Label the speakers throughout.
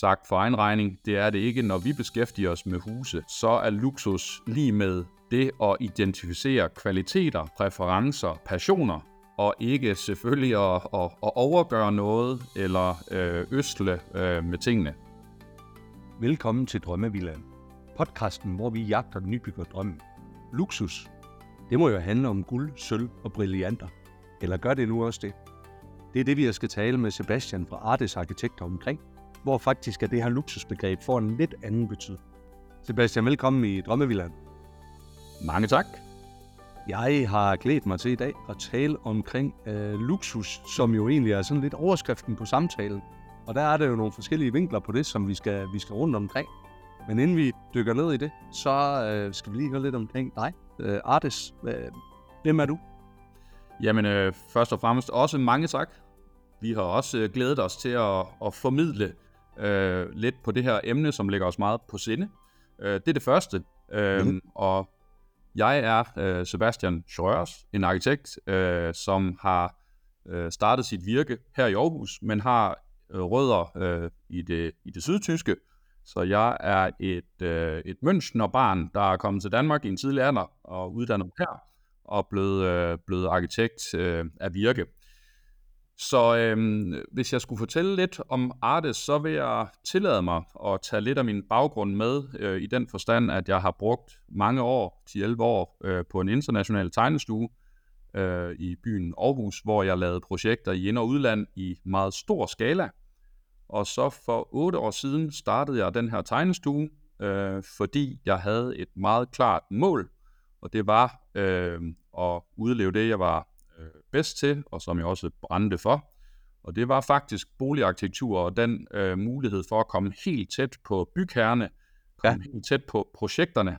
Speaker 1: sagt for egen regning, det er det ikke, når vi beskæftiger os med huse. Så er luksus lige med det at identificere kvaliteter, præferencer, passioner, og ikke selvfølgelig at, at, at overgøre noget eller øh, østle øh, med tingene.
Speaker 2: Velkommen til Drømmevillaen. Podcasten, hvor vi jagter den nybygger drømmen. Luksus. Det må jo handle om guld, sølv og brillanter. Eller gør det nu også det? Det er det, vi skal tale med Sebastian fra Artes Arkitekter omkring, hvor faktisk er det her luksusbegreb får en lidt anden betydning. Sebastian, velkommen i Drømmevillaen.
Speaker 1: Mange tak.
Speaker 2: Jeg har glædet mig til i dag at tale omkring øh, luksus, som jo egentlig er sådan lidt overskriften på samtalen. Og der er der jo nogle forskellige vinkler på det, som vi skal, vi skal rundt omkring. Men inden vi dykker ned i det, så øh, skal vi lige høre lidt omkring dig. Øh, Artes, øh, hvem er du?
Speaker 1: Jamen, øh, først og fremmest også mange tak. Vi har også øh, glædet os til at, at formidle øh, lidt på det her emne, som ligger os meget på sinde. Øh, det er det første. Øh, mm. Og jeg er øh, Sebastian Schreurs, en arkitekt, øh, som har øh, startet sit virke her i Aarhus, men har øh, rødder øh, i, det, i det sydtyske. Så jeg er et, øh, et Münchner-barn, der er kommet til Danmark i en tidlig alder og uddannet her, og blevet, øh, blevet arkitekt øh, af virke. Så øhm, hvis jeg skulle fortælle lidt om Artes, så vil jeg tillade mig at tage lidt af min baggrund med, øh, i den forstand, at jeg har brugt mange år, 10-11 år, øh, på en international tegnestue øh, i byen Aarhus, hvor jeg lavede projekter i ind- og udland i meget stor skala. Og så for otte år siden startede jeg den her tegnestue, øh, fordi jeg havde et meget klart mål, og det var øh, at udleve det, jeg var øh, bedst til, og som jeg også brændte for. Og det var faktisk boligarkitektur og den øh, mulighed for at komme helt tæt på bygherrene, komme ja. helt tæt på projekterne,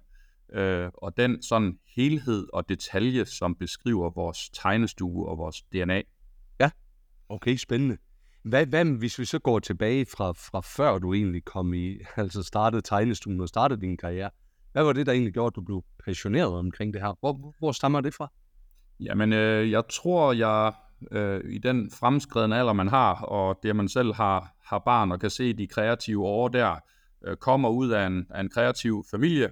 Speaker 1: øh, og den sådan helhed og detalje, som beskriver vores tegnestue og vores DNA.
Speaker 2: Ja, okay, spændende. Hvad, hvad hvis vi så går tilbage fra, fra før du egentlig kom i, altså startede tegnestuen og startede din karriere, hvad var det, der egentlig gjorde, at du blev passioneret omkring det her? Hvor, hvor stammer det fra?
Speaker 1: Jamen, øh, jeg tror, jeg øh, i den fremskredende alder, man har, og det, man selv har, har barn og kan se de kreative år der, øh, kommer ud af en, af en kreativ familie.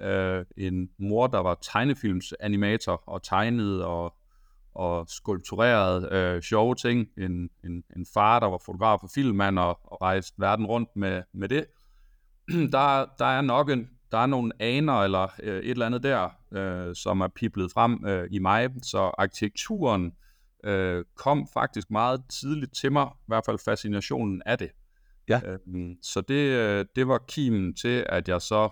Speaker 1: Øh, en mor, der var tegnefilmsanimator og tegnede og, og skulpturerede øh, sjove ting. En, en, en far, der var fotograf og filmmand og, og rejste verden rundt med, med det. der, der er nok en, der er nogle aner eller øh, et eller andet der, øh, som er piplet frem øh, i mig. Så arkitekturen øh, kom faktisk meget tidligt til mig, i hvert fald fascinationen af det. Ja. Øh, så det, øh, det var kimen til, at jeg så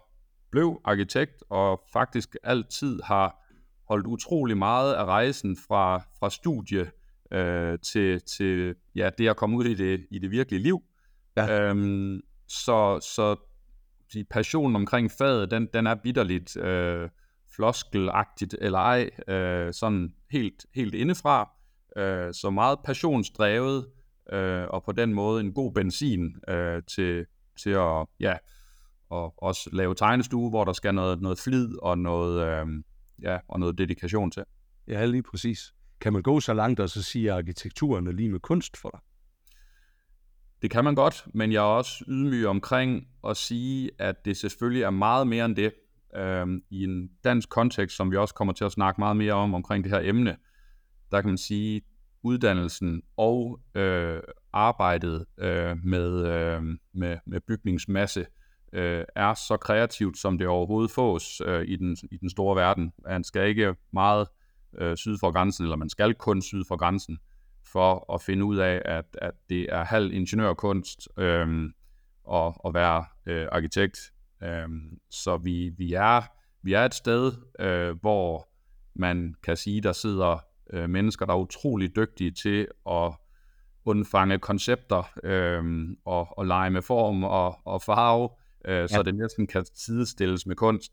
Speaker 1: blev arkitekt, og faktisk altid har holdt utrolig meget af rejsen fra, fra studie øh, til, til ja, det at komme ud i det, i det virkelige liv. Ja. Øhm, så, så sige, passionen omkring faget, den, den er vidderligt øh, floskelagtigt eller ej, øh, sådan helt, helt indefra. Øh, så meget passionsdrevet, øh, og på den måde en god benzin øh, til, til at ja, og også lave tegnestue, hvor der skal noget, noget flid og noget, øh, ja, og noget dedikation til.
Speaker 2: Ja, lige præcis. Kan man gå så langt og så sige, at arkitekturen er lige med kunst for dig?
Speaker 1: Det kan man godt, men jeg er også ydmyg omkring at sige, at det selvfølgelig er meget mere end det. Øhm, I en dansk kontekst, som vi også kommer til at snakke meget mere om omkring det her emne, der kan man sige, uddannelsen og øh, arbejdet øh, med, øh, med, med bygningsmasse øh, er så kreativt, som det overhovedet fås øh, i, den, i den store verden. Man skal ikke meget øh, syd for grænsen, eller man skal kun syd for grænsen for at finde ud af, at, at det er halv ingeniørkunst øhm, at, at være øh, arkitekt. Øhm, så vi, vi, er, vi er et sted, øh, hvor man kan sige, der sidder øh, mennesker, der er utrolig dygtige til at undfange koncepter øh, og, og lege med form og, og farve, øh, ja. så det næsten kan sidestilles med kunst.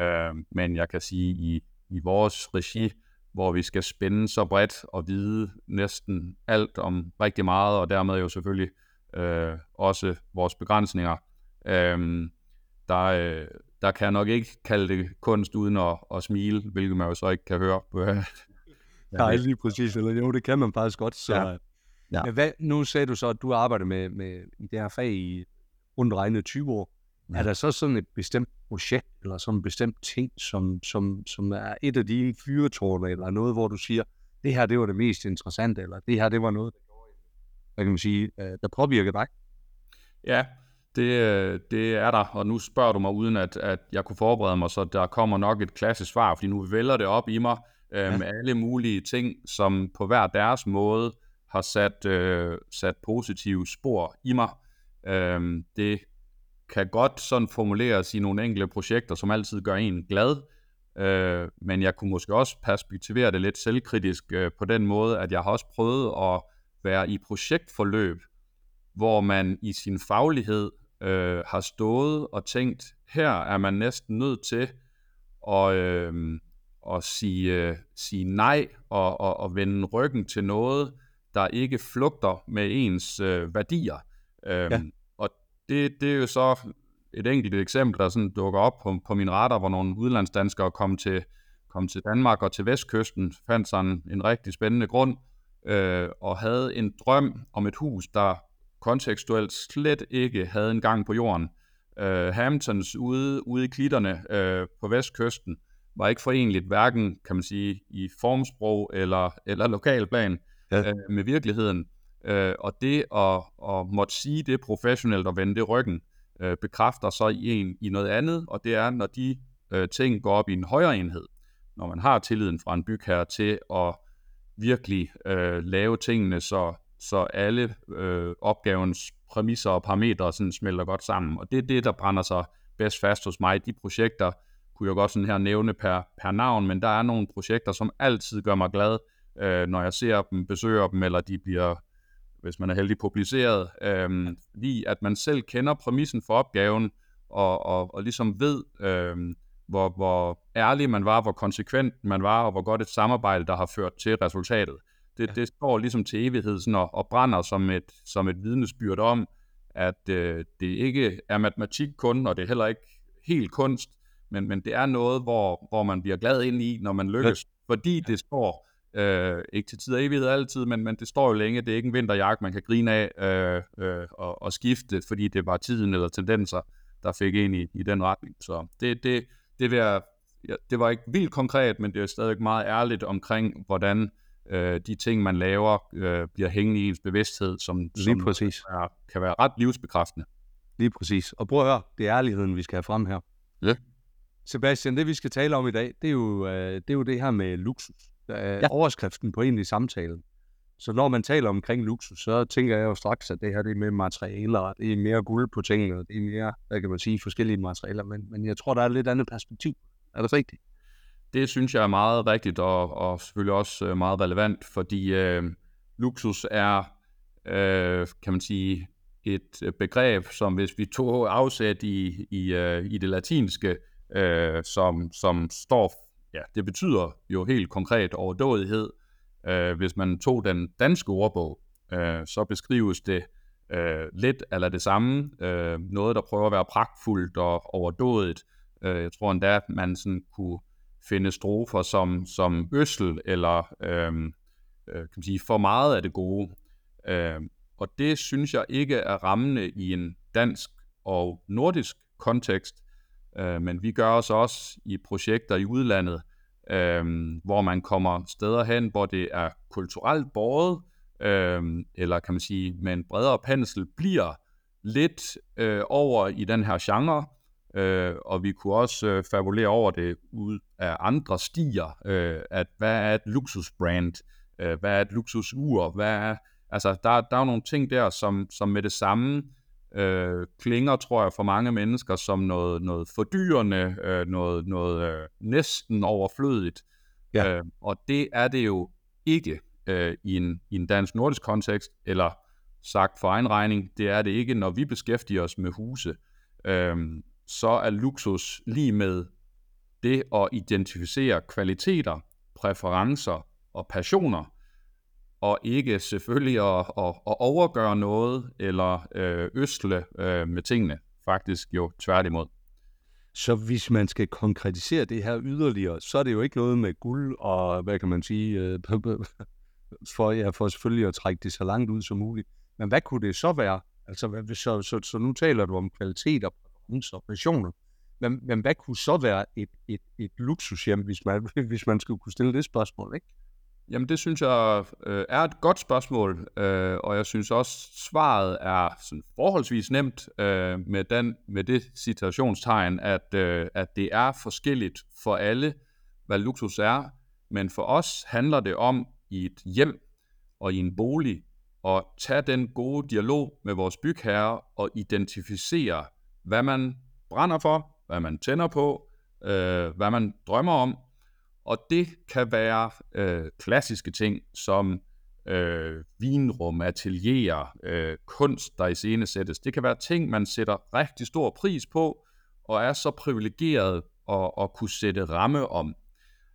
Speaker 1: Øh, men jeg kan sige, i, i vores regi, hvor vi skal spænde så bredt og vide næsten alt om rigtig meget, og dermed jo selvfølgelig øh, også vores begrænsninger. Øh, der, øh, der kan jeg nok ikke kalde det kunst uden at, at smile, hvilket man jo så ikke kan høre.
Speaker 2: Nej, lige præcis. Eller jo, det kan man faktisk godt. Så, ja. Ja. Men hvad, nu sagde du så, at du arbejder med, med det her fag i rundt regnet 20 år.
Speaker 1: Ja.
Speaker 2: Er der så sådan et bestemt projekt, eller sådan en bestemt ting, som, som, som er et af de fyretårne, eller noget, hvor du siger, det her, det var det mest interessante, eller det her, det var noget, hvad kan man sige, øh, der påvirker dig?
Speaker 1: Ja, det, øh, det er der, og nu spørger du mig uden, at, at jeg kunne forberede mig, så der kommer nok et klassisk svar, fordi nu vælger det op i mig øh,
Speaker 2: Ja.
Speaker 1: med alle mulige ting, som på hver deres måde har sat, øh, sat positive spor i mig. Øh, det kan godt sådan formuleres i nogle enkelte projekter, som altid gør en glad, øh, men jeg kunne måske også perspektivere det lidt selvkritisk øh, på den måde, at jeg har også prøvet at være i projektforløb, hvor man i sin faglighed øh, har stået og tænkt, her er man næsten nødt til at, øh, at sige, øh, sige nej og, og, og vende ryggen til noget, der ikke flugter med ens øh, værdier. Øh,
Speaker 2: Ja.
Speaker 1: Det, det er jo så et enkelt eksempel, der sådan dukker op på, på min radar, hvor nogle udlandsdanskere kom til, kom til Danmark og til Vestkysten, fandt sig en, en rigtig spændende grund, øh, og havde en drøm om et hus, der kontekstuelt slet ikke havde en gang på jorden. Øh, Hamptons ude, ude i klitterne øh, på Vestkysten var ikke forenligt, hverken kan man sige, i formsprog eller, eller lokalplan
Speaker 2: Ja.
Speaker 1: øh, med virkeligheden. Øh, og det at, at måtte sige det professionelt og vende det ryggen, øh, bekræfter så i en i noget andet, og det er, når de øh, ting går op i en højere enhed. Når man har tilliden fra en bygherre til at virkelig øh, lave tingene, så, så alle øh, opgavens præmisser og parametre sådan smelter godt sammen. Og det er det, der brænder sig bedst fast hos mig. De projekter kunne jeg godt sådan her nævne per, per navn, men der er nogle projekter, som altid gør mig glad, øh, når jeg ser dem, besøger dem, eller de bliver, hvis man er heldig, publiceret. Øh, fordi at man selv kender præmissen for opgaven, og, og, og ligesom ved, øh, hvor, hvor ærlig man var, hvor konsekvent man var, og hvor godt et samarbejde, der har ført til resultatet. Det,
Speaker 2: Ja.
Speaker 1: det står ligesom til evighed sådan, og, og brænder som et, som et vidnesbyrd om, at øh, det ikke er matematik kun, og det er heller ikke helt kunst, men, men det er noget, hvor, hvor man bliver glad ind i, når man lykkes, ja. fordi det står, øh, ikke til tid og evighed altid, men, men det står jo længe, det er ikke en vinterjagt, man kan grine af øh, øh, og, og skifte, fordi det var tiden eller tendenser, der fik en i, i den retning. Så det, det, det, vil jeg, ja, det var ikke vildt konkret, men det er stadig meget ærligt omkring, hvordan øh, de ting, man laver, øh, bliver hængende i ens bevidsthed, som,
Speaker 2: Lige
Speaker 1: som
Speaker 2: præcis.
Speaker 1: er, kan være ret livsbekræftende.
Speaker 2: Lige præcis. Og prøv at høre, det er ærligheden, vi skal have frem her.
Speaker 1: Ja.
Speaker 2: Sebastian, det vi skal tale om i dag, det er jo, øh, det, er jo det her med luksus. Der er
Speaker 1: Ja.
Speaker 2: ja. overskriften på egentlig samtalen. Så når man taler omkring luksus, så tænker jeg jo straks, at det her det er med materialer, det er mere guld på tingene, det er mere, hvad kan man sige, forskellige materialer, men, men jeg tror, der er et lidt andet perspektiv. Er det rigtigt?
Speaker 1: Det synes jeg er meget rigtigt, og, og selvfølgelig også øh, meget relevant, fordi øh, luksus er, øh, kan man sige, et øh, begreb, som hvis vi tog afsæt i, i, øh, i det latinske, øh, som, som står, ja, det betyder jo helt konkret overdådighed. Øh, hvis man tog den danske ordbog, øh, så beskrives det øh, lidt eller det samme. Øh, noget, der prøver at være pragtfuldt og overdådigt. Øh, jeg tror endda, at man sådan kunne finde strofer som, som øssel eller øh, øh, kan man sige, for meget af det gode. Øh, og det synes jeg ikke er rammende i en dansk og nordisk kontekst, øh, men vi gør os også i projekter i udlandet, øh, hvor man kommer steder hen, hvor det er kulturelt båret, øh, eller kan man sige med en bredere pensel, bliver lidt øh, over i den her genre, øh, og vi kunne også øh, fabulere over det ud af andre stier, øh, at hvad er et luksusbrand, øh, hvad er et luksusur, hvad er, altså der, der er nogle ting der, som, som med det samme øh, klinger, tror jeg, for mange mennesker som noget, noget fordyrende, øh, noget, noget øh, næsten overflødigt,
Speaker 2: Ja.
Speaker 1: øh, og det er det jo ikke øh, i, en, i en dansk-nordisk kontekst, eller sagt for egen regning, det er det ikke, når vi beskæftiger os med huse. Øhm, så er luksus lige med det at identificere kvaliteter, præferencer og passioner, og ikke selvfølgelig at, at, at overgøre noget eller øh, østle øh, med tingene. Faktisk jo tværtimod.
Speaker 2: Så hvis man skal konkretisere det her yderligere, så er det jo ikke noget med guld og, hvad kan man sige, øh, for, ja, for selvfølgelig at trække det så langt ud som muligt. Men hvad kunne det så være? Altså, hvad- så, så, så nu taler du om kvalitet og præferencer og passioner. Men, men hvad kunne så være et, et, et luksushjem, hvis man, hvis man skulle kunne stille det spørgsmål, ikke?
Speaker 1: Jamen det synes jeg øh, er et godt spørgsmål, øh, og jeg synes også svaret er sådan forholdsvis nemt øh, med, den, med det citationstegn, at, øh, at det er forskelligt for alle, hvad luksus er, men for os handler det om i et hjem og i en bolig at tage den gode dialog med vores bygherre og identificere, hvad man brænder for, hvad man tænder på, øh, hvad man drømmer om, og det kan være øh, klassiske ting som øh, vinrum, atelierer, øh, kunst, der i scene sættes. Det kan være ting, man sætter rigtig stor pris på, og er så privilegeret at, at kunne sætte ramme om.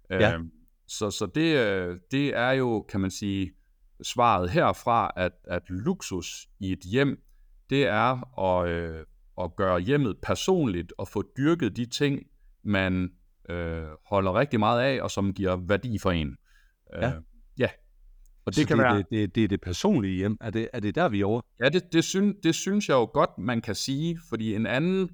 Speaker 2: Ja.
Speaker 1: Øh, så så det, øh, det er jo, kan man sige, svaret herfra, at, at luksus i et hjem, det er at, øh, at gøre hjemmet personligt og få dyrket de ting, man øh, holder rigtig meget af, og som giver værdi for en.
Speaker 2: Ja.
Speaker 1: Øh, ja. Og det
Speaker 2: så
Speaker 1: kan
Speaker 2: det,
Speaker 1: være...
Speaker 2: det, det, det er det personlige hjem. Er det, er det der, vi er over?
Speaker 1: Ja, det, det, syn, det synes jeg jo godt, man kan sige, fordi en anden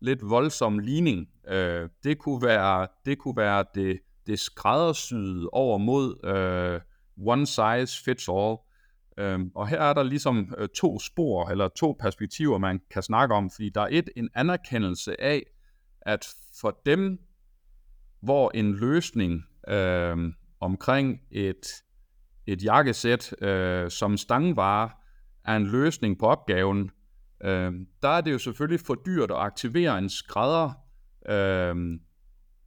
Speaker 1: lidt voldsom ligning, øh, det kunne være det, kunne være det, det skræddersyede over mod øh, one size fits all. Øhm, og her er der ligesom øh, to spor, eller to perspektiver, man kan snakke om, fordi der er et, en anerkendelse af, at for dem, hvor en løsning øh, omkring et, et jakkesæt øh, som stangvare er en løsning på opgaven, øh, der er det jo selvfølgelig for dyrt at aktivere en skrædder, øh,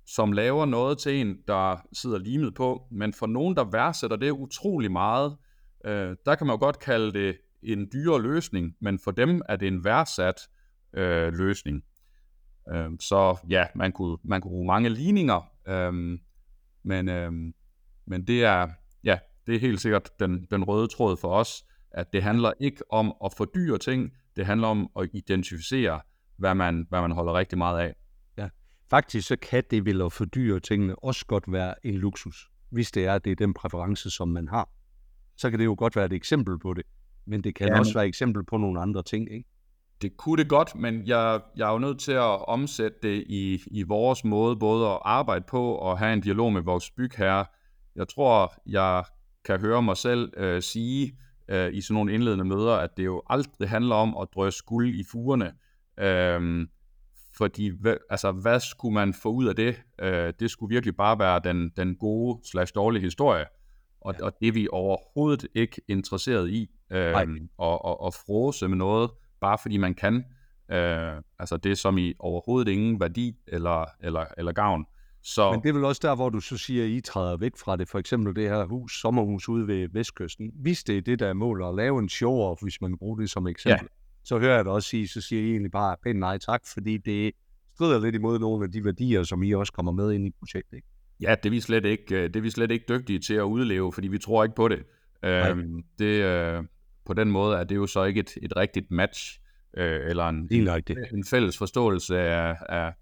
Speaker 1: som laver noget til en, der sidder limet på, men for nogen, der værdsætter det utrolig meget, øh, der kan man jo godt kalde det en dyrere løsning, men for dem er det en værdsat øh, løsning. Øh, så ja, man kunne, man kunne bruge mange ligninger, øh, men, øh, men det er, ja, det er helt sikkert den, den røde tråd for os, at det handler ikke om at fordyre ting, det handler om at identificere, hvad man, hvad man holder rigtig meget af.
Speaker 2: Faktisk så kan det vel at fordyre tingene også godt være en luksus, hvis det er, det er den præference, som man har. Så kan det jo godt være et eksempel på det, men det kan
Speaker 1: Ja,
Speaker 2: ja, også
Speaker 1: men-
Speaker 2: være et eksempel på nogle andre ting, ikke?
Speaker 1: Det kunne det godt, men jeg, jeg er jo nødt til at omsætte det i, i vores måde, både at arbejde på og have en dialog med vores bygherre. Jeg tror, jeg kan høre mig selv øh, sige øh, i sådan nogle indledende møder, at det jo aldrig handler om at drøse guld i fugerne. Øhm, fordi, altså, hvad skulle man få ud af det? Øh, det skulle virkelig bare være den, den gode slash dårlige historie. Og,
Speaker 2: Ja.
Speaker 1: og det er vi overhovedet ikke interesseret i. Øhm, og, og, og frose med noget, bare fordi man kan. Øh, altså det som i overhovedet ingen værdi eller, eller, eller gavn. Så
Speaker 2: Men det er vel også der, hvor du så siger, at I træder væk fra det. For eksempel det her hus, sommerhus ude ved Vestkysten. Hvis det er det, der er målet at lave en show hvis man kan bruge det som eksempel, ja. så hører jeg dig også sige, så siger I egentlig bare pænt nej tak, fordi det strider lidt imod nogle af de værdier, som I også kommer med ind i projektet. Ikke?
Speaker 1: ja, det er, vi slet ikke, øh, det er vi slet ikke dygtige til at udleve, fordi vi tror ikke på det. Øh, det øh, på den måde er det jo så ikke et, et rigtigt match, øh, eller en,
Speaker 2: det.
Speaker 1: en fælles forståelse af, af,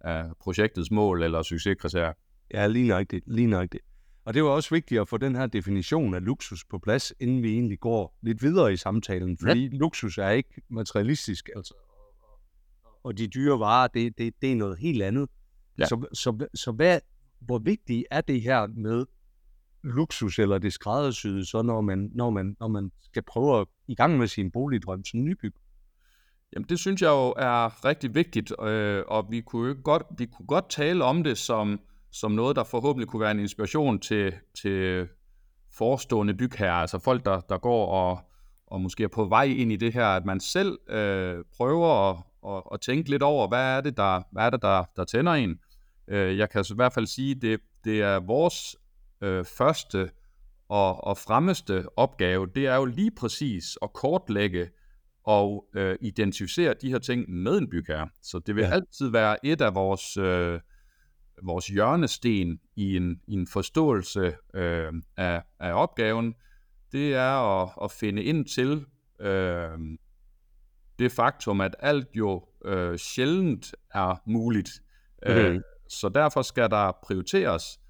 Speaker 1: af projektets mål eller succeskriterier.
Speaker 2: Ja, lige nok det. Lige nok det. Og det var også vigtigt at få den her definition af luksus på plads, inden vi egentlig går lidt videre i samtalen, fordi ja. luksus er ikke materialistisk, altså. Og de dyre varer, det, det, det er noget helt andet.
Speaker 1: Ja.
Speaker 2: Så, så, så hvad, hvor vigtigt er det her med luksus eller det skræddersyede, så når man, når man, når man skal prøve at i gang med sin boligdrøm som nybyg?
Speaker 1: Jamen det synes jeg jo er rigtig vigtigt, øh, og vi kunne, jo godt, vi kunne godt tale om det som, som noget, der forhåbentlig kunne være en inspiration til, til forestående bygherrer, altså folk, der, der går og, og måske er på vej ind i det her, at man selv øh, prøver at, at, at tænke lidt over, hvad er det, der, hvad er det, der, der tænder en. Øh, jeg kan så i hvert fald sige, det, det er vores øh, første og, og fremmeste opgave, det er jo lige præcis at kortlægge og øh, identificere de her ting med en bygherre. Så det vil Ja. altid være et af vores, øh, vores hjørnesten i en, i en forståelse øh, af, af opgaven. Det er at, at finde ind til øh, det faktum, at alt jo øh, sjældent er muligt. Øh,
Speaker 2: Mhm.
Speaker 1: så derfor skal der prioriteres,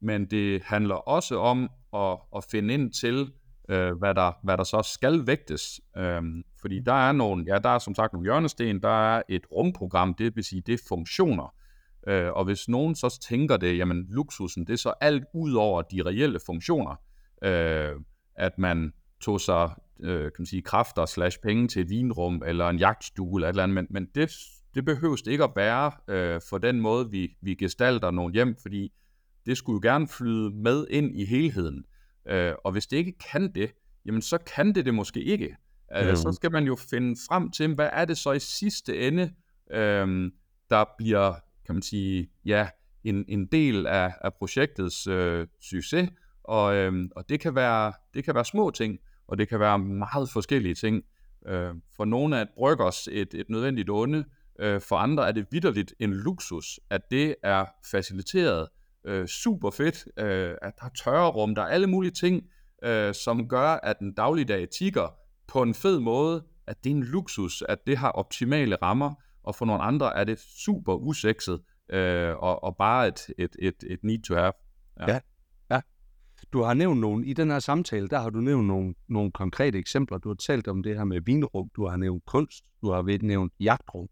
Speaker 1: men det handler også om at, at finde ind til øh, hvad, der, hvad der så skal vægtes. Øhm, fordi der er nogle, ja, der er som sagt nogle hjørnesten, der er et rumprogram, det vil sige, det er funktioner. Øh, og hvis nogen så tænker det, jamen luksusen, det er så alt ud over de reelle funktioner, øh, at man tog sig øh, kan man sige, kræfter slash penge til et vinrum eller en jagtstue eller et eller andet, men, men det, det behøves det ikke at være øh, for den måde, vi, vi gestalter nogle hjem, fordi det skulle jo gerne flyde med ind i helheden. Øh, og hvis det ikke kan det, jamen så kan det det måske ikke. Øh, mm. Så skal man jo finde frem til, hvad er det så i sidste ende, øh, der bliver, kan man sige, ja, en, en del af, af projektets øh, succes, og, øh, og det, kan være, det kan være små ting, og det kan være meget forskellige ting. Øh, for nogle er et bryggers et, et nødvendigt onde, øh, for andre er det vidderligt en luksus, at det er faciliteret øh, super fedt, øh, at der er tørrerum, der er alle mulige ting, øh, som gør, at den dagligdag tigger på en fed måde, at det er en luksus, at det har optimale rammer, og for nogle andre er det super usekset, øh, og, og bare et, et, et, et need to have.
Speaker 2: Ja. ja. ja. Du har nævnt nogle, i den her samtale, der har du nævnt nogle, nogle konkrete eksempler. Du har talt om det her med vinrum, du har nævnt kunst, du har nævnt jagtrum.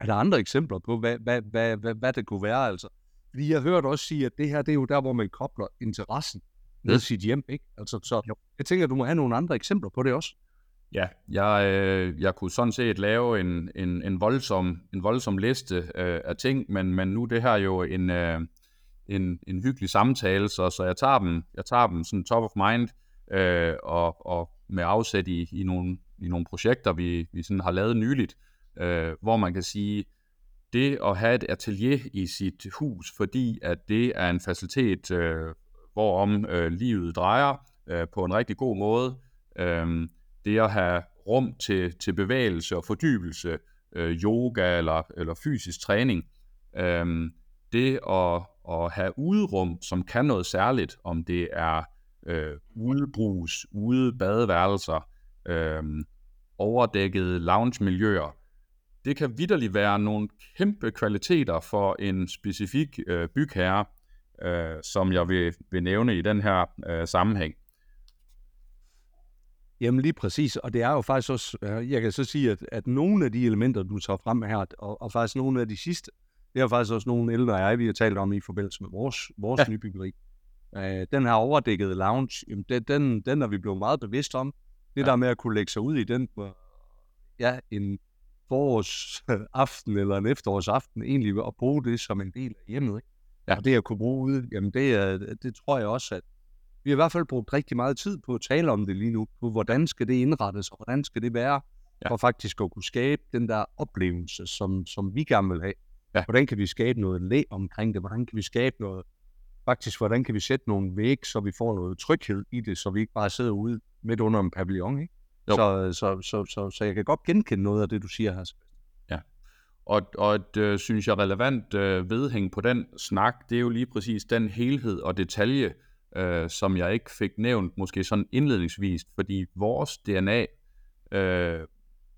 Speaker 2: Er der andre eksempler på, hvad, hvad, hvad, hvad, hvad det kunne være? Altså, fordi jeg hørte også sige, at det her, det er jo der, hvor man kobler interessen med ja. sit hjem, ikke? Altså, så jo. jeg tænker, at du må have nogle andre eksempler på det også.
Speaker 1: Ja, jeg, øh, jeg kunne sådan set lave en, en, en, voldsom, en voldsom liste øh, af ting, men, men nu det her jo en, øh, en, en hyggelig samtale, så, så jeg tager dem, jeg tager dem sådan top of mind, øh, og, og med afsæt i, i, nogle, i nogle projekter, vi, vi sådan har lavet nyligt, øh, hvor man kan sige, det at have et atelier i sit hus, fordi at det er en facilitet, øh, hvorom øh, livet drejer øh, på en rigtig god måde. Øh, det at have rum til, til bevægelse og fordybelse, øh, yoga eller, eller fysisk træning. Øh, det at, at have uderum, som kan noget særligt, om det er øh, udebrus, ude badeværelser, øh, overdækkede lounge-miljøer, det kan vidderligt være nogle kæmpe kvaliteter for en specifik øh, bygherre, øh, som jeg vil, vil nævne i den her øh, sammenhæng.
Speaker 2: Jamen lige præcis, og det er jo faktisk også, jeg kan så sige, at, at nogle af de elementer, du tager frem her, og, og faktisk nogle af de sidste, det er faktisk også nogle ældre jeg, vi har talt om i forbindelse med vores, vores ja. nybyggeri. Uh, den her overdækkede lounge, jamen, den, den, den er vi blevet meget bevidst om. Det ja. der med at kunne lægge sig ud i den, ja, en, forårsaften eller en efterårsaften egentlig at bruge det som en del af hjemmet. Ikke? Ja. Og det at kunne bruge ude, jamen det, er, det tror jeg også, at vi har i hvert fald brugt rigtig meget tid på at tale om det lige nu, på hvordan skal det indrettes, og hvordan skal det være, ja. for faktisk at kunne skabe den der oplevelse, som, som vi gerne vil have. Ja. Hvordan kan vi skabe noget læ omkring det? Hvordan kan vi skabe noget, faktisk hvordan kan vi sætte nogle væg, så vi får noget tryghed i det, så vi ikke bare sidder ude midt under en pavillon, ikke? Så, så, så, så, så jeg kan godt genkende noget af det, du siger her.
Speaker 1: Ja, og, og et, øh, synes jeg, relevant øh, vedhæng på den snak, det er jo lige præcis den helhed og detalje, øh, som jeg ikke fik nævnt, måske sådan indledningsvis, fordi vores DNA, øh,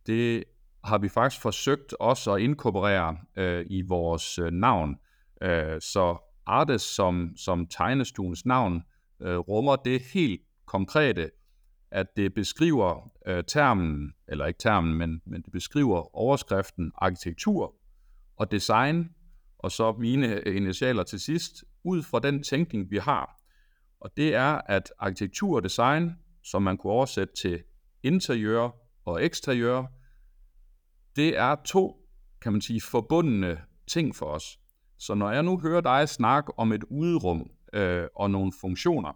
Speaker 1: det har vi faktisk forsøgt også at inkorporere øh, i vores øh, navn. Øh, så Artes som, som tegnestuens navn øh, rummer det helt konkrete at det beskriver øh, termen, eller ikke termen, men, men det beskriver overskriften arkitektur og design, og så mine øh, initialer til sidst, ud fra den tænkning, vi har. Og det er, at arkitektur og design, som man kunne oversætte til interiør og eksteriør, det er to, kan man sige, forbundne ting for os. Så når jeg nu hører dig snakke om et udrum øh, og nogle funktioner,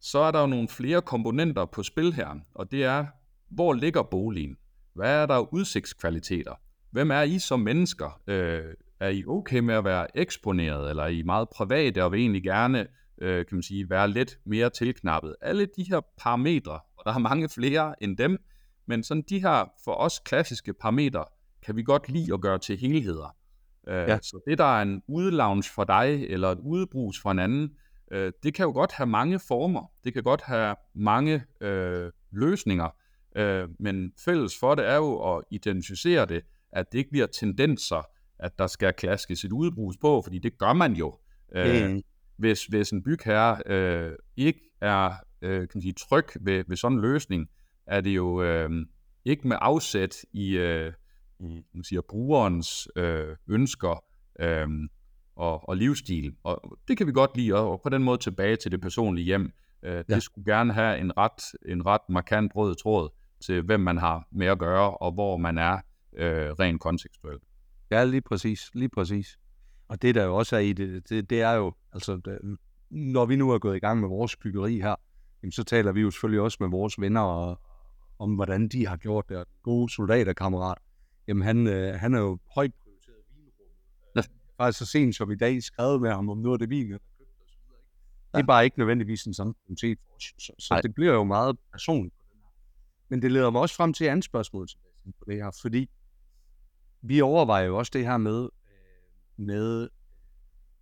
Speaker 1: så er der jo nogle flere komponenter på spil her, og det er, hvor ligger boligen? Hvad er der udsigtskvaliteter? Hvem er I som mennesker? Øh, er I okay med at være eksponeret, eller er I meget private og vil egentlig gerne øh, kan man sige, være lidt mere tilknappet? Alle de her parametre, og der er mange flere end dem, men sådan de her for os klassiske parametre, kan vi godt lide at gøre til helheder. Øh, ja. Så det, der er en udelounge for dig, eller et udebrugs for en anden, øh, det kan jo godt have mange former, det kan godt have mange øh, løsninger, øh, men fælles for det er jo at identificere det, at det ikke bliver tendenser, at der skal klaskes et udbrugs på, fordi det gør man jo. Øh, mm. hvis, hvis en bygherre øh, ikke er øh, kan man sige, tryg ved, ved sådan en løsning, er det jo øh, ikke med afsæt i, øh, i man siger, brugerens øh, ønsker øh, og, og livsstil. Og det kan vi godt lide, og på den måde tilbage til det personlige hjem. Øh, ja. Det skulle gerne have en ret, en ret markant rød tråd til, hvem man har med at gøre, og hvor man er øh, rent kontekstuelt.
Speaker 2: Ja, lige præcis, lige præcis. Og det der jo også er i det, det, det er jo, altså, det, når vi nu er gået i gang med vores byggeri her, jamen, så taler vi jo selvfølgelig også med vores venner og, om, hvordan de har gjort det. Gode soldaterkammerat, jamen han, øh, han er jo højt. Faktisk så sent som i dag skrevet med ham om noget af det han har købt osv. Det er bare ikke nødvendigvis en samme prioritet for os. Så, så det bliver jo meget personligt. Men det leder mig også frem til et andet spørgsmål på det her, fordi vi overvejer jo også det her med, øh, med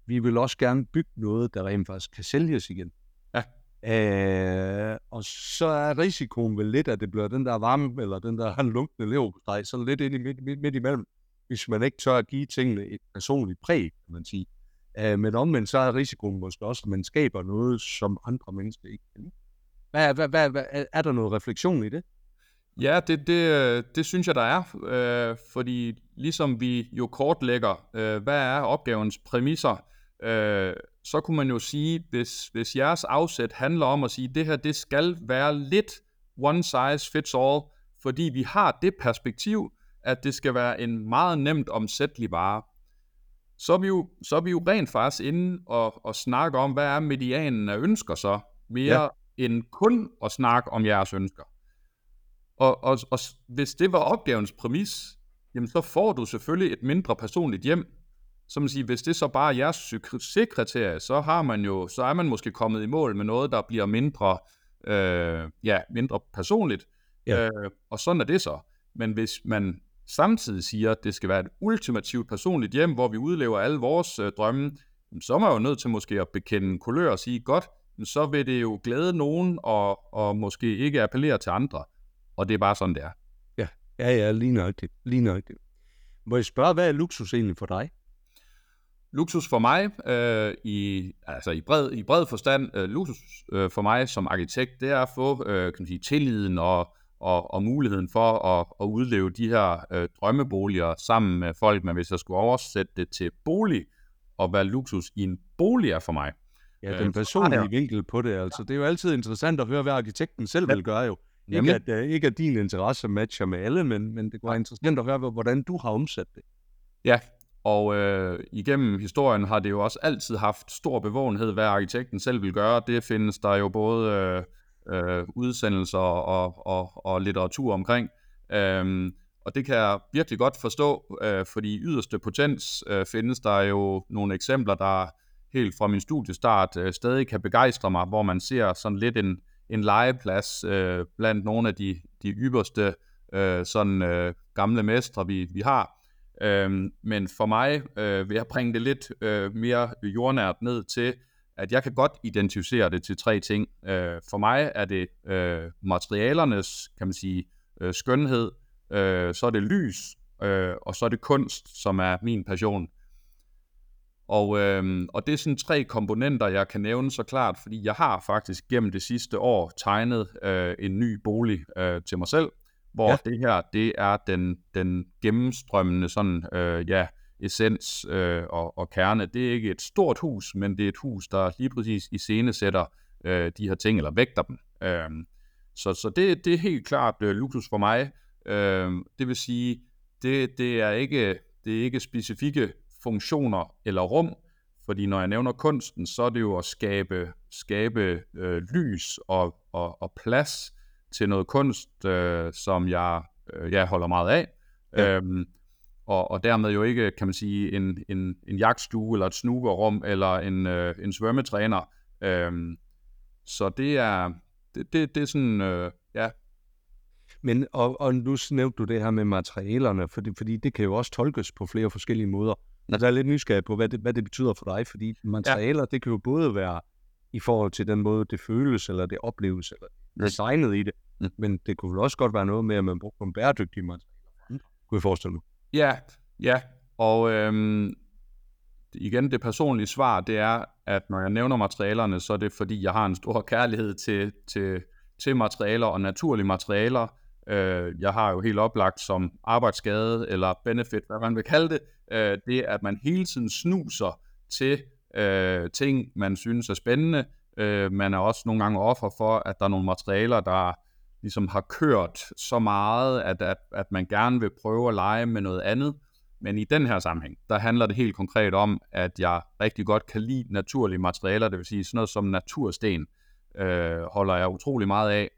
Speaker 2: vi vil også gerne bygge noget, der rent faktisk kan sælges igen. Ja. Øh, og så er risikoen vel lidt, at det bliver den der varme, eller den der lunkende leverpostej, sådan lidt ind i midt, midt, midt imellem, hvis man ikke tør at give tingene et personligt præg, kan man sige. Øh, men omvendt så er risikoen måske også, at man skaber noget, som andre mennesker ikke kan Hvad, hvad, hvad, hvad, er der noget refleksion i det?
Speaker 1: Ja, det, det, det synes jeg, der er, øh, fordi ligesom vi jo kortlægger, øh, hvad er opgavens præmisser, øh, så kunne man jo sige, hvis, hvis jeres afsæt handler om at sige, det her det skal være lidt one size fits all, fordi vi har det perspektiv, at det skal være en meget nemt omsættelig vare, så er vi jo, så er vi jo rent faktisk inde og, og snakke om, hvad er medianen af ønsker så, mere ja. end kun at snakke om jeres ønsker. Og, og, og hvis det var opgavens præmis, jamen så får du selvfølgelig et mindre personligt hjem. Så man siger, hvis det så bare er jeres succeskriterie, så har man jo, så er man måske kommet i mål med noget, der bliver mindre, øh, ja, mindre personligt. Ja. Øh, og sådan er det så. Men hvis man samtidig siger, at det skal være et ultimativt personligt hjem, hvor vi udlever alle vores øh, drømme, så er man jo nødt til måske at bekende kulør og sige, godt, så vil det jo glæde nogen, og, og måske ikke appellere til andre. Og det er bare sådan, det er.
Speaker 2: Ja, ja, ja lige nøjagtigt. Lige nøjagtigt. Må jeg spørge, hvad er luksus egentlig for dig?
Speaker 1: Luksus for mig, øh, i, altså i bred, i bred forstand, øh, luksus øh, for mig som arkitekt, det er at få øh, kan man sige, tilliden og, og, og muligheden for at, at udleve de her øh, drømmeboliger sammen med folk, men hvis jeg skulle oversætte det til bolig, og hvad luksus i en bolig er for mig.
Speaker 2: Ja, den øh, personlige øh, vinkel på det, altså. Det er jo altid interessant at høre, hvad arkitekten selv vil gøre jo. Ikke at, uh, ikke at din interesse matcher med alle, men, men det være interessant at høre, hvordan du har omsat det.
Speaker 1: Ja, og øh, igennem historien har det jo også altid haft stor bevågenhed, hvad arkitekten selv vil gøre. Det findes der jo både øh, øh, udsendelser og, og, og litteratur omkring. Øhm, og det kan jeg virkelig godt forstå, øh, fordi i yderste potens øh, findes der jo nogle eksempler, der helt fra min studiestart øh, stadig kan begejstre mig, hvor man ser sådan lidt en, en legeplads øh, blandt nogle af de, de ypperste øh, sådan øh, gamle mestre, vi, vi har. Øhm, men for mig øh, vil jeg bringe det lidt øh, mere jordnært ned til, at jeg kan godt identificere det til tre ting. Øh, for mig er det øh, materialernes, kan man sige, øh, skønhed, øh, så er det lys, øh, og så er det kunst, som er min passion. Og, øh, og det er sådan tre komponenter, jeg kan nævne så klart, fordi jeg har faktisk gennem det sidste år tegnet øh, en ny bolig øh, til mig selv, hvor ja. det her, det er den, den gennemstrømmende sådan, øh, ja, essens øh, og, og kerne. Det er ikke et stort hus, men det er et hus, der lige præcis iscenesætter øh, de her ting, eller vægter dem. Øh, så så det, det er helt klart øh, luksus for mig. Øh, det vil sige, det, det, er ikke, det er ikke specifikke funktioner eller rum, fordi når jeg nævner kunsten, så er det jo at skabe, skabe øh, lys og, og, og plads til noget kunst, øh, som jeg, øh, jeg holder meget af. Ja. Øhm, og, og dermed jo ikke, kan man sige, en, en, en jagtstue eller et snugerrum eller en, øh, en svømmetræner. Øhm, så det er, det, det, det er sådan, øh, ja.
Speaker 2: Men, og, og nu nævnte du det her med materialerne, fordi, fordi det kan jo også tolkes på flere forskellige måder. Jeg er lidt nysgerrig på, hvad det, hvad det betyder for dig, fordi materialer, ja. det kan jo både være i forhold til den måde, det føles, eller det opleves, eller designet i det, mm. men det kunne vel også godt være noget med, at man bruger en bæredygtig materialer. Kunne jeg forestille mig.
Speaker 1: Ja, ja. Og øhm, igen, det personlige svar, det er, at når jeg nævner materialerne, så er det fordi, jeg har en stor kærlighed til, til, til materialer og naturlige materialer. Øh, jeg har jo helt oplagt som arbejdsskade eller benefit, hvad man vil kalde det, øh, det at man hele tiden snuser til øh, ting, man synes er spændende. Øh, man er også nogle gange offer for, at der er nogle materialer, der ligesom har kørt så meget, at, at, at man gerne vil prøve at lege med noget andet. Men i den her sammenhæng, der handler det helt konkret om, at jeg rigtig godt kan lide naturlige materialer, det vil sige sådan noget som natursten, øh, holder jeg utrolig meget af.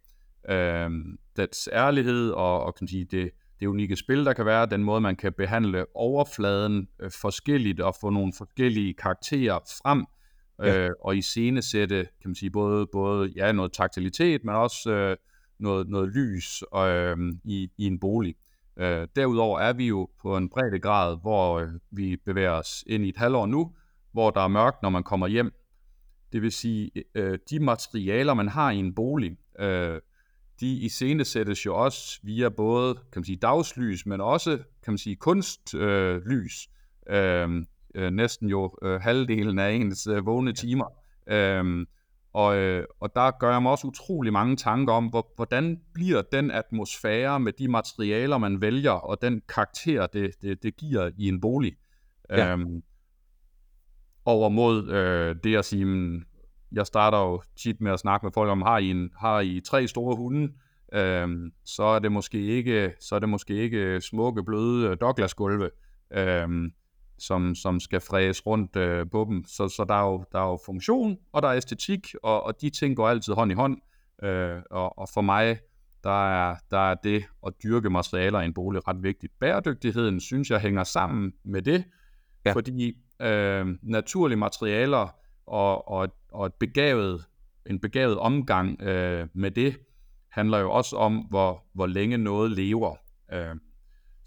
Speaker 1: Øh, dets ærlighed og, og kan sige, det, det unikke spil, der kan være, den måde, man kan behandle overfladen øh, forskelligt og få nogle forskellige karakterer frem, ja. øh, og i sætte, kan man sige, både, både ja, noget taktilitet, men også øh, noget, noget lys øh, i, i en bolig. Øh, derudover er vi jo på en bredde grad, hvor øh, vi bevæger os ind i et halvår nu, hvor der er mørkt, når man kommer hjem. Det vil sige, øh, de materialer, man har i en bolig, øh, de iscenesættes jo også via både kan man sige, dagslys, men også kan man sige, kunstlys. Øh, øh, næsten jo øh, halvdelen af ens øh, vågne timer. Øh, og, øh, og der gør jeg mig også utrolig mange tanker om, hvor, hvordan bliver den atmosfære med de materialer, man vælger, og den karakter, det, det, det giver i en bolig. Ja. Øhm, over mod øh, det at sige, men, jeg starter jo tit med at snakke med folk om, har I, en, har I tre store hunde, øhm, så er det måske ikke, så er det måske ikke smukke, bløde Douglas-gulve. Øhm, som, som skal fræs rundt øh, på dem. Så, så der, er jo, der er jo funktion, og der er æstetik, og, og de ting går altid hånd i hånd. Øh, og, og for mig, der er, der er det at dyrke materialer i en bolig ret vigtigt. Bæredygtigheden, synes jeg, hænger sammen med det, ja. fordi øh, naturlige materialer og, og, og et begavet, en begavet omgang øh, med det, handler jo også om, hvor, hvor længe noget lever. Øh,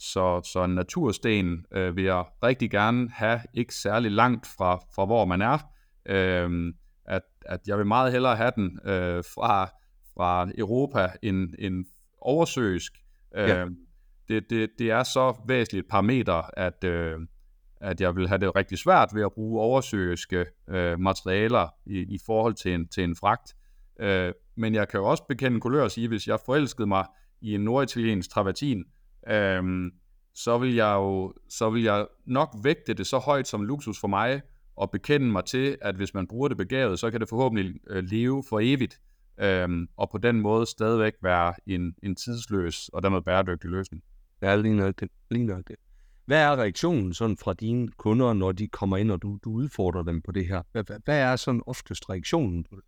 Speaker 1: så, så en natursten øh, vil jeg rigtig gerne have, ikke særlig langt fra, fra hvor man er. Øh, at, at jeg vil meget hellere have den øh, fra, fra Europa end, end oversøisk. Øh, ja. det, det, det er så væsentligt et parameter, at, øh, at jeg vil have det rigtig svært ved at bruge oversøiske øh, materialer i, i forhold til en, til en fragt. Øh, men jeg kan jo også bekende kulør og sige, hvis jeg forelskede mig i en norditaliensk travertin, øhm, så vil jeg jo så vil jeg nok vægte det så højt som luksus for mig, og bekende mig til, at hvis man bruger det begavet, så kan det forhåbentlig øh, leve for evigt, øhm, og på den måde stadigvæk være en, en tidsløs og dermed bæredygtig løsning.
Speaker 2: Ja, lige nok det. Lige nok det. Hvad er reaktionen sådan fra dine kunder, når de kommer ind, og du, du udfordrer dem på det her? Hvad, hvad er sådan oftest reaktionen på det?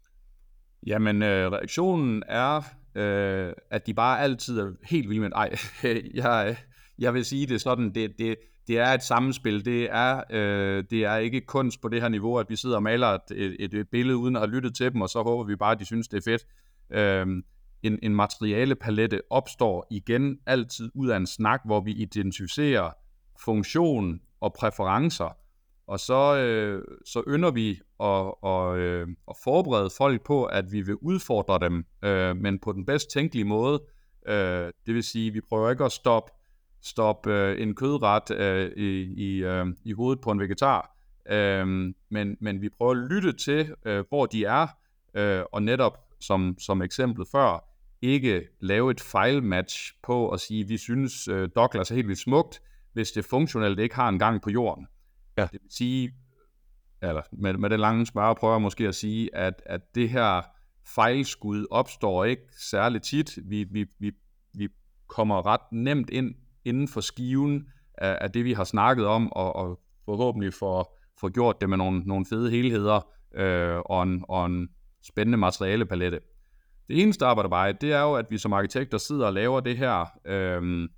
Speaker 1: Jamen, øh, reaktionen er, øh, at de bare altid er helt vilde med, ej, jeg, jeg vil sige det sådan, det, det, det er et sammenspil, det er, øh, det er ikke kunst på det her niveau, at vi sidder og maler et, et, et billede uden at have lyttet til dem, og så håber vi bare, at de synes, det er fedt. Øh, en, en materialepalette opstår igen altid ud af en snak, hvor vi identificerer funktion og præferencer, og så, øh, så ynder vi at, og, øh, at forberede folk på, at vi vil udfordre dem, øh, men på den bedst tænkelige måde. Øh, det vil sige, vi prøver ikke at stoppe stop, øh, en kødret øh, i, i, øh, i hovedet på en vegetar, øh, men, men vi prøver at lytte til, øh, hvor de er, øh, og netop som, som eksemplet før, ikke lave et fejlmatch på at sige, vi synes, øh, Douglas er helt vildt smukt, hvis det funktionelt ikke har en gang på jorden. Ja. Det vil sige, øh, eller med, med den lange spørge prøver jeg måske at sige, at, at det her fejlskud opstår ikke særlig tit. Vi, vi, vi, vi kommer ret nemt ind inden for skiven af, af det, vi har snakket om, og, og forhåbentlig får, får gjort det med nogle, nogle fede helheder øh, og, en, og en spændende materialepalette. Det eneste arbejde bare, det er jo, at vi som arkitekter sidder og laver det her øh,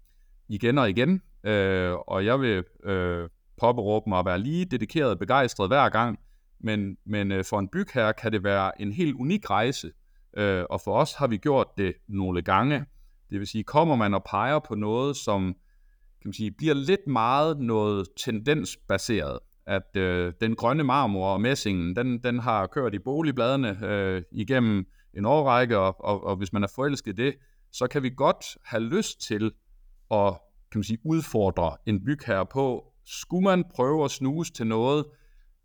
Speaker 1: igen og igen, øh, og jeg vil øh, påberåbe mig at være lige dedikeret og begejstret hver gang, men, men øh, for en bygherre kan det være en helt unik rejse, øh, og for os har vi gjort det nogle gange. Det vil sige, kommer man og peger på noget, som kan man sige, bliver lidt meget noget tendensbaseret, at øh, den grønne marmor og messingen, den, den har kørt i boligbladene øh, igennem en årrække, og, og, og hvis man er forelsket i det, så kan vi godt have lyst til at kan man sige, udfordre en bygherre på, skulle man prøve at snuse til noget,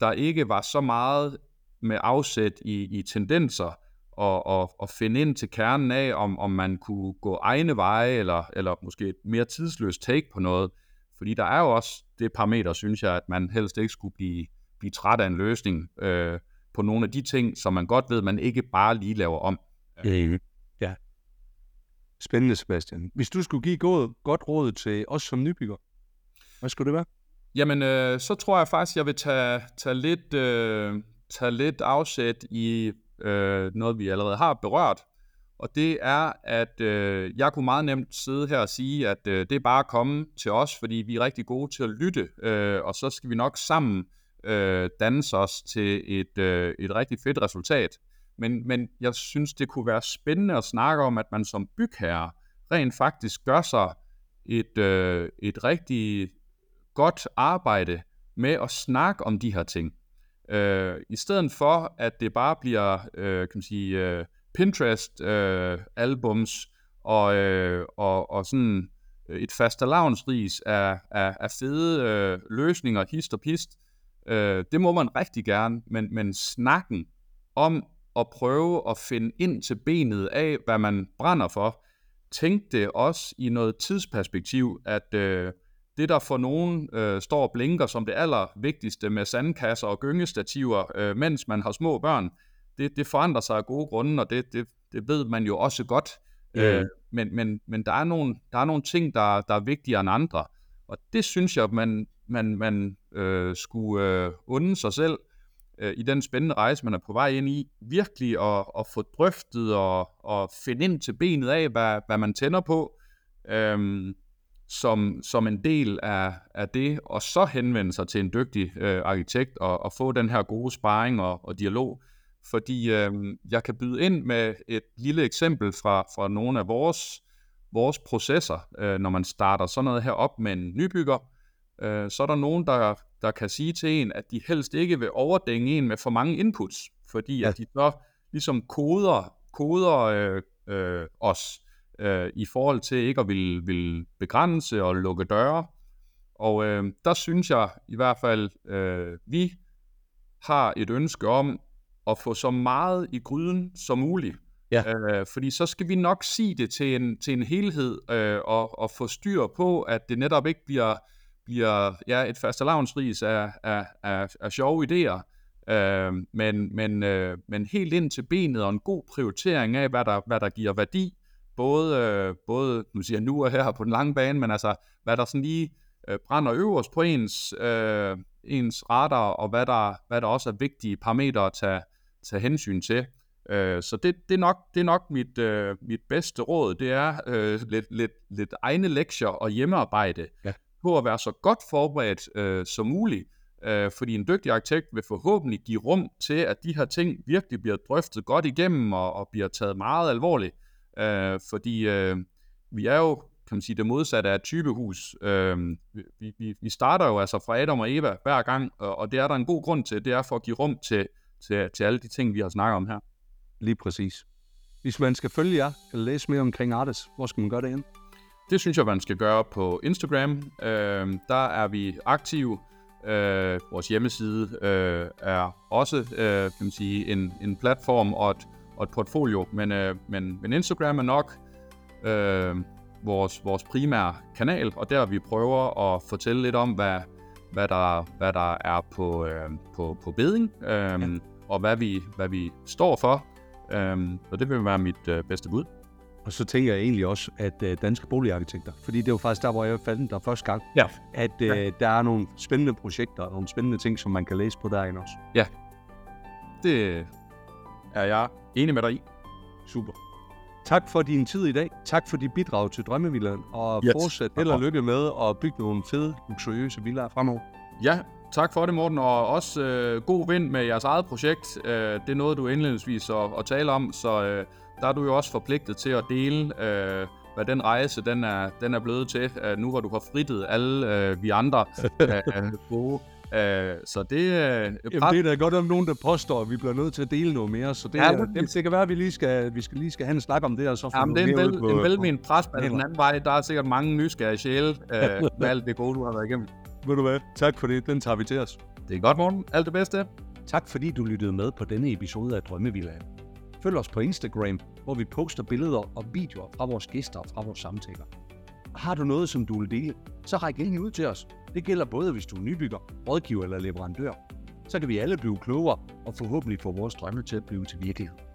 Speaker 1: der ikke var så meget med afsæt i, i tendenser og, og, og finde ind til kernen af, om, om man kunne gå egne veje, eller, eller måske et mere tidsløst take på noget. Fordi der er jo også det parameter, synes jeg, at man helst ikke skulle blive, blive træt af en løsning øh, på nogle af de ting, som man godt ved, man ikke bare lige laver om.
Speaker 2: Ja. ja. Spændende, Sebastian. Hvis du skulle give godt råd til os som nybygger, hvad skulle det være?
Speaker 1: Jamen, øh, så tror jeg faktisk, jeg vil tage, tage, lidt, øh, tage lidt afsæt i øh, noget, vi allerede har berørt. Og det er, at øh, jeg kunne meget nemt sidde her og sige, at øh, det er bare at komme til os, fordi vi er rigtig gode til at lytte, øh, og så skal vi nok sammen øh, danse os til et, øh, et rigtig fedt resultat. Men, men jeg synes, det kunne være spændende at snakke om, at man som bygherre rent faktisk gør sig et, øh, et rigtig godt arbejde med at snakke om de her ting. Øh, I stedet for, at det bare bliver øh, kan man sige, øh, Pinterest-albums øh, og, øh, og, og sådan øh, et fastelavnsris af, af, af fede øh, løsninger, hist og pist, øh, det må man rigtig gerne, men, men snakken om at prøve at finde ind til benet af, hvad man brænder for, tænk det også i noget tidsperspektiv, at øh, det, der for nogen øh, står og blinker som det allervigtigste med sandkasser og gyngestativer, øh, mens man har små børn, det, det forandrer sig af gode grunde, og det, det, det ved man jo også godt. Mm. Øh, men men, men der, er nogle, der er nogle ting, der, der er vigtigere end andre. Og det synes jeg, man, man, man øh, skulle øh, unde sig selv øh, i den spændende rejse, man er på vej ind i. Virkelig at, at få drøftet og, og finde ind til benet af, hvad, hvad man tænder på. Øh, som, som en del af, af det, og så henvende sig til en dygtig øh, arkitekt og, og få den her gode sparring og, og dialog. Fordi øh, jeg kan byde ind med et lille eksempel fra, fra nogle af vores, vores processer. Øh, når man starter sådan noget her op med en nybygger, øh, så er der nogen, der, der kan sige til en, at de helst ikke vil overdænge en med for mange inputs, fordi ja. at de så ligesom koder, koder øh, øh, os øh, i forhold til ikke at ville, ville begrænse og lukke døre. Og øh, der synes jeg i hvert fald, øh, vi har et ønske om at få så meget i gryden som muligt. Ja. Øh, fordi så skal vi nok sige det til en, til en helhed øh, og, og få styr på, at det netop ikke bliver, bliver ja, et fastelavnsris af, af, af, af sjove idéer, øh, men, men, øh, men helt ind til benet og en god prioritering af, hvad der, hvad der giver værdi, både, øh, både nu siger jeg nu og her på den lange bane, men altså, hvad der sådan lige øh, brænder øverst på ens, øh, ens radar, og hvad der, hvad der også er vigtige parametre at tage, tage hensyn til. Øh, så det, det, er nok, det er nok mit, øh, mit bedste råd, det er øh, lidt, lidt, lidt egne lektier og hjemmearbejde ja. på at være så godt forberedt øh, som muligt, øh, fordi en dygtig arkitekt vil forhåbentlig give rum til, at de her ting virkelig bliver drøftet godt igennem og, og bliver taget meget alvorligt. Øh, fordi øh, vi er jo, kan man sige, det modsatte af et typehus. Øh, vi, vi, vi starter jo altså fra Adam og Eva hver gang, og, og det er der en god grund til. Det er for at give rum til, til, til alle de ting, vi har snakket om her.
Speaker 2: Lige præcis. Hvis man skal følge jer, eller læse mere omkring Artes, hvor skal man gøre det hen?
Speaker 1: Det synes jeg, man skal gøre på Instagram. Øh, der er vi aktive. Øh, vores hjemmeside øh, er også øh, kan man sige, en, en platform og et, og et portfolio, men, øh, men, men Instagram er nok øh, vores, vores primære kanal, og der vi prøver at fortælle lidt om, hvad, hvad, der, hvad der er på, øh, på, på beding, øh, ja. og hvad vi, hvad vi står for. Øh, og det vil være mit øh, bedste bud.
Speaker 2: Og så tænker jeg egentlig også, at øh, danske boligarkitekter, fordi det var faktisk der, hvor jeg fandt der første gang, ja. at øh, ja. der er nogle spændende projekter og nogle spændende ting, som man kan læse på derinde også.
Speaker 1: Ja, det er jeg enig med dig i.
Speaker 2: Super. Tak for din tid i dag. Tak for dit bidrag til Drømmevillaen. Og yes. fortsat held og lykke med at bygge nogle fede, luksuriøse villaer fremover.
Speaker 1: Ja, tak for det, Morten. Og også øh, god vind med jeres eget projekt. Øh, det er noget, du indledningsvis at, at tale om, så øh, der er du jo også forpligtet til at dele, øh, hvad den rejse den er, den er blevet til, øh, nu hvor du har frittet alle øh, vi andre øh, gode Uh, så det, uh,
Speaker 2: Jamen, det er da godt om nogen, der påstår, at vi bliver nødt til at dele noget mere. Så det, ja, det, det, det kan være, at vi lige skal, vi skal, lige skal have en snak om det, og så
Speaker 1: få Jamen, det er en, vel, en velment pres på den anden vej. Der er sikkert mange nysgerrige sjæle uh, med alt det gode, du har været igennem.
Speaker 2: Ved du hvad? Tak for det. Den tager vi til os.
Speaker 1: Det er godt, morgen. Alt det bedste.
Speaker 2: Tak fordi du lyttede med på denne episode af Drømmevillaen. Følg os på Instagram, hvor vi poster billeder og videoer fra vores gæster og fra vores samtaler. Har du noget, som du vil dele, så ræk ind ud til os. Det gælder både, hvis du er nybygger, rådgiver eller leverandør. Så kan vi alle blive klogere og forhåbentlig få vores drømme til at blive til virkelighed.